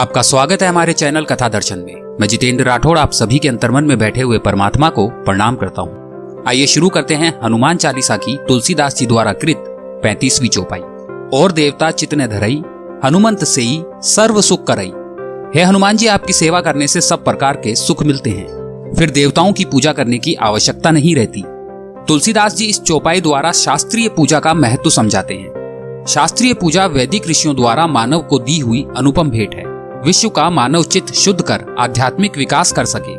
आपका स्वागत है हमारे चैनल कथा दर्शन में। मैं जितेंद्र राठौड़ आप सभी के अंतर्मन में बैठे हुए परमात्मा को प्रणाम करता हूँ। आइए शुरू करते हैं हनुमान चालीसा की तुलसीदास जी द्वारा कृत पैंतीसवीं चौपाई। और देवता चितने धरई हनुमंत से ही सर्व सुख करई हे हनुमान जी, आपकी सेवा करने से सब प्रकार के सुख मिलते हैं। फिर देवताओं की पूजा करने की आवश्यकता नहीं रहती। तुलसीदास जी इस चौपाई द्वारा शास्त्रीय पूजा का महत्व समझाते हैं। शास्त्रीय पूजा वैदिक ऋषियों द्वारा मानव को दी हुई अनुपम भेंट है। विश्व का मानव चित्त शुद्ध कर, आध्यात्मिक विकास कर सके।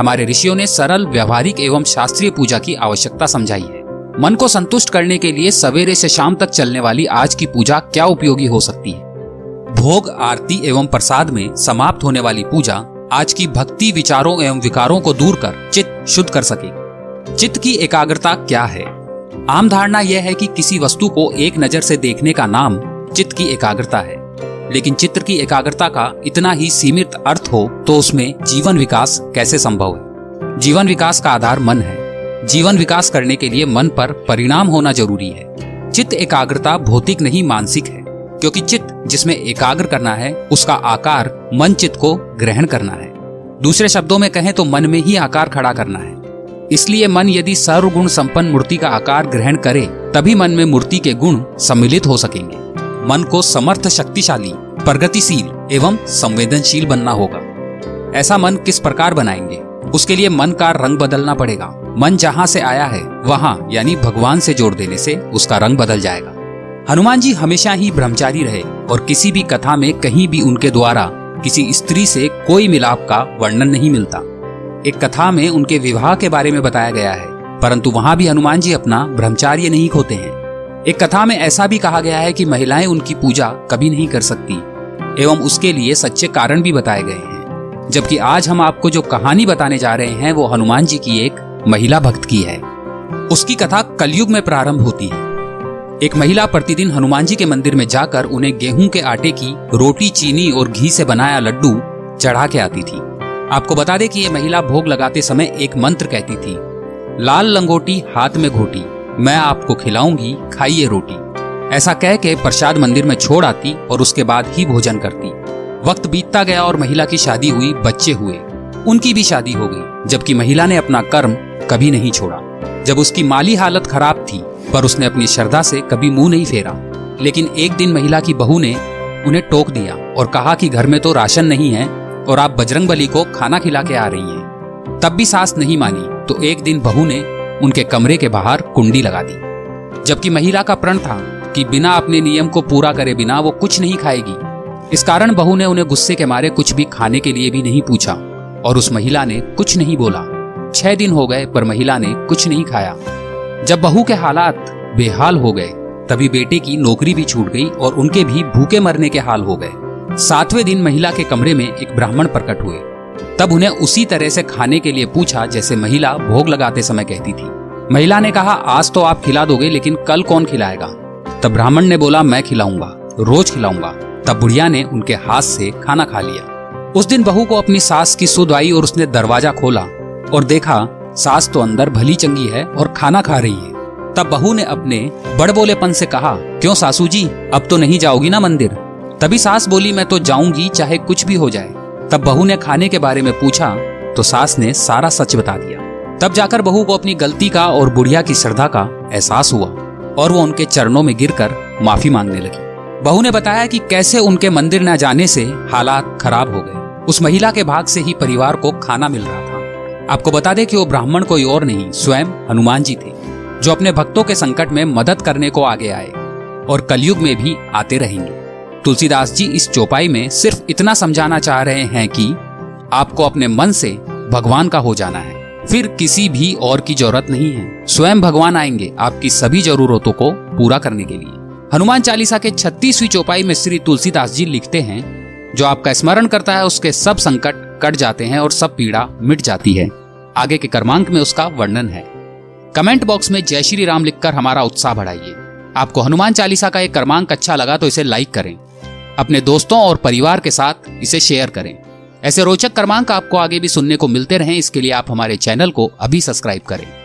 हमारे ऋषियों ने सरल, व्यवहारिक एवं शास्त्रीय पूजा की आवश्यकता समझाई है। मन को संतुष्ट करने के लिए सवेरे से शाम तक चलने वाली आज की पूजा क्या उपयोगी हो सकती है? भोग, आरती एवं प्रसाद में समाप्त होने वाली पूजा आज की भक्ति, विचारों एवं विकारों को दूर कर, चित्त शुद्ध कर सके। चित्त की एकाग्रता क्या है? आम धारणा यह है कि किसी वस्तु को एक नज़र से देखने का नाम चित्त की एकाग्रता है। लेकिन चित्र की एकाग्रता का इतना ही सीमित अर्थ हो तो उसमें जीवन विकास कैसे संभव है? जीवन विकास का आधार मन है। जीवन विकास करने के लिए मन पर परिणाम होना ज़रूरी है। चित्त एकाग्रता भौतिक नहीं, मानसिक है। क्योंकि चित्त जिसमें एकाग्र करना है, उसका आकार मन चित्त को ग्रहण करना है। दूसरे शब्दों में कहें तो मन में ही आकार खड़ा करना है। इसलिए मन यदि सर्वगुण संपन्न मूर्ति का आकार ग्रहण करे, तभी मन में मूर्ति के गुण सम्मिलित हो सकेंगे। मन को समर्थ शक्तिशाली, प्रगतिशील एवं संवेदनशील बनना होगा। ऐसा मन किस प्रकार बनाएँगे? उसके लिए मन का रंग बदलना पड़ेगा। मन जहाँ से आया है, वहाँ, यानी भगवान से जोड़ देने से उसका रंग बदल जाएगा। हनुमान जी हमेशा ही ब्रह्मचारी रहे और किसी भी कथा में कहीं भी उनके द्वारा किसी स्त्री से कोई मिलाप का वर्णन नहीं मिलता। एक कथा में उनके विवाह के बारे में बताया गया है, परंतु वहाँ भी हनुमान जी अपना ब्रह्मचार्य नहीं खोते हैं। एक कथा में ऐसा भी कहा गया है कि महिलाएँ उनकी पूजा कभी नहीं कर सकती, एवं उसके लिए सच्चे कारण भी बताए गए हैं। जबकि आज हम आपको जो कहानी बताने जा रहे हैं, वो हनुमान जी की एक महिला भक्त की है। उसकी कथा कलयुग में प्रारंभ होती है। एक महिला प्रतिदिन हनुमान जी के मंदिर में जाकर उन्हें गेहूँ के आटे की रोटी, चीनी और घी से बनाया लड्डू चढ़ा के आती थी। आपको बता दें कि ये महिला भोग लगाते समय एक मंत्र कहती थी, लाल लंगोटी हाथ में घोटी। मैं आपको खिलाऊँगी, खाइए रोटी। ऐसा कह के प्रसाद मंदिर में छोड़ आती और उसके बाद ही भोजन करती। वक्त बीतता गया और महिला की शादी हुई, बच्चे हुए। उनकी भी शादी हो गई, जबकि महिला ने अपना कर्म कभी नहीं छोड़ा। जब उसकी माली हालत खराब थी, पर उसने अपनी श्रद्धा से कभी मुँह नहीं फेरा। लेकिन एक दिन महिला की बहू ने उन्हें टोक दिया और कहा कि घर में तो राशन नहीं है और आप बजरंग बली को खाना खिला के आ रही हैं। तब भी सास नहीं मानी तो एक दिन बहू ने उनके कमरे के बाहर कुंडी लगा दी। जबकि महिला का प्रण था कि बिना अपने नियम को पूरा करे बिना वो कुछ नहीं खाएगी। इस कारण बहू ने उन्हें गुस्से के मारे कुछ भी खाने के लिए भी नहीं पूछा और उस महिला ने कुछ नहीं बोला। छह दिन हो गए, पर महिला ने कुछ नहीं खाया। जब बहू के हालात बेहाल हो गए, तभी बेटे की नौकरी भी छूट गई और उनके भी भूखे मरने के हाल हो गए। सातवें दिन महिला के कमरे में एक ब्राह्मण प्रकट हुए। तब उन्हें उसी तरह से खाने के लिए पूछा जैसे महिला भोग लगाते समय कहती थी। महिला ने कहा, आज तो आप खिला दोगे, लेकिन कल कौन खिलाएगा? तब ब्राह्मण ने बोला, मैं खिलाऊँगा, रोज खिलाऊँगा। तब बुढ़िया ने उनके हाथ से खाना खा लिया। उस दिन बहू को अपनी सास की सुध आई और उसने दरवाज़ा खोला और देखा, सास तो अंदर भली चंगी है और खाना खा रही है। तब बहू ने अपने बड़ बोलेपन से कहा, क्यों सासू जी अब तो नहीं जाओगी ना मंदिर? तभी सास बोली, मैं तो जाऊँगी, चाहे कुछ भी हो जाए। तब बहू ने खाने के बारे में पूछा तो सास ने सारा सच बता दिया। तब जाकर बहू को अपनी गलती का और बुढ़िया की श्रद्धा का एहसास हुआ और वो उनके चरणों में गिरकर माफ़ी मांगने लगी। बहू ने बताया कि कैसे उनके मंदिर न जाने से हालात खराब हो गए। उस महिला के भाग से ही परिवार को खाना मिल रहा था। आपको बता दें कि वो ब्राह्मण कोई और नहीं, स्वयं हनुमान जी थे, जो अपने भक्तों के संकट में मदद करने को आगे आए और कलयुग में भी आते रहेंगे। तुलसीदास जी इस चौपाई में सिर्फ़ इतना समझाना चाह रहे हैं कि आपको अपने मन से भगवान का हो जाना है। फिर किसी भी और की ज़रूरत नहीं है। स्वयं भगवान आएँगे आपकी सभी जरूरतों को पूरा करने के लिए। हनुमान चालीसा के छत्तीसवीं चौपाई में श्री तुलसीदास जी लिखते हैं, जो आपका स्मरण करता है, उसके सब संकट कट जाते हैं और सब पीड़ा मिट जाती है। आगे के क्रमांक में उसका वर्णन है। कमेंट बॉक्स में जय श्री राम लिखकर हमारा उत्साह बढ़ाइए। आपको हनुमान चालीसा का एक क्रमांक अच्छा लगा तो इसे लाइक करें। अपने दोस्तों और परिवार के साथ इसे शेयर करें। ऐसे रोचक क्रमांक आपको आगे भी सुनने को मिलते रहें। इसके लिए आप हमारे चैनल को अभी सब्सक्राइब करें।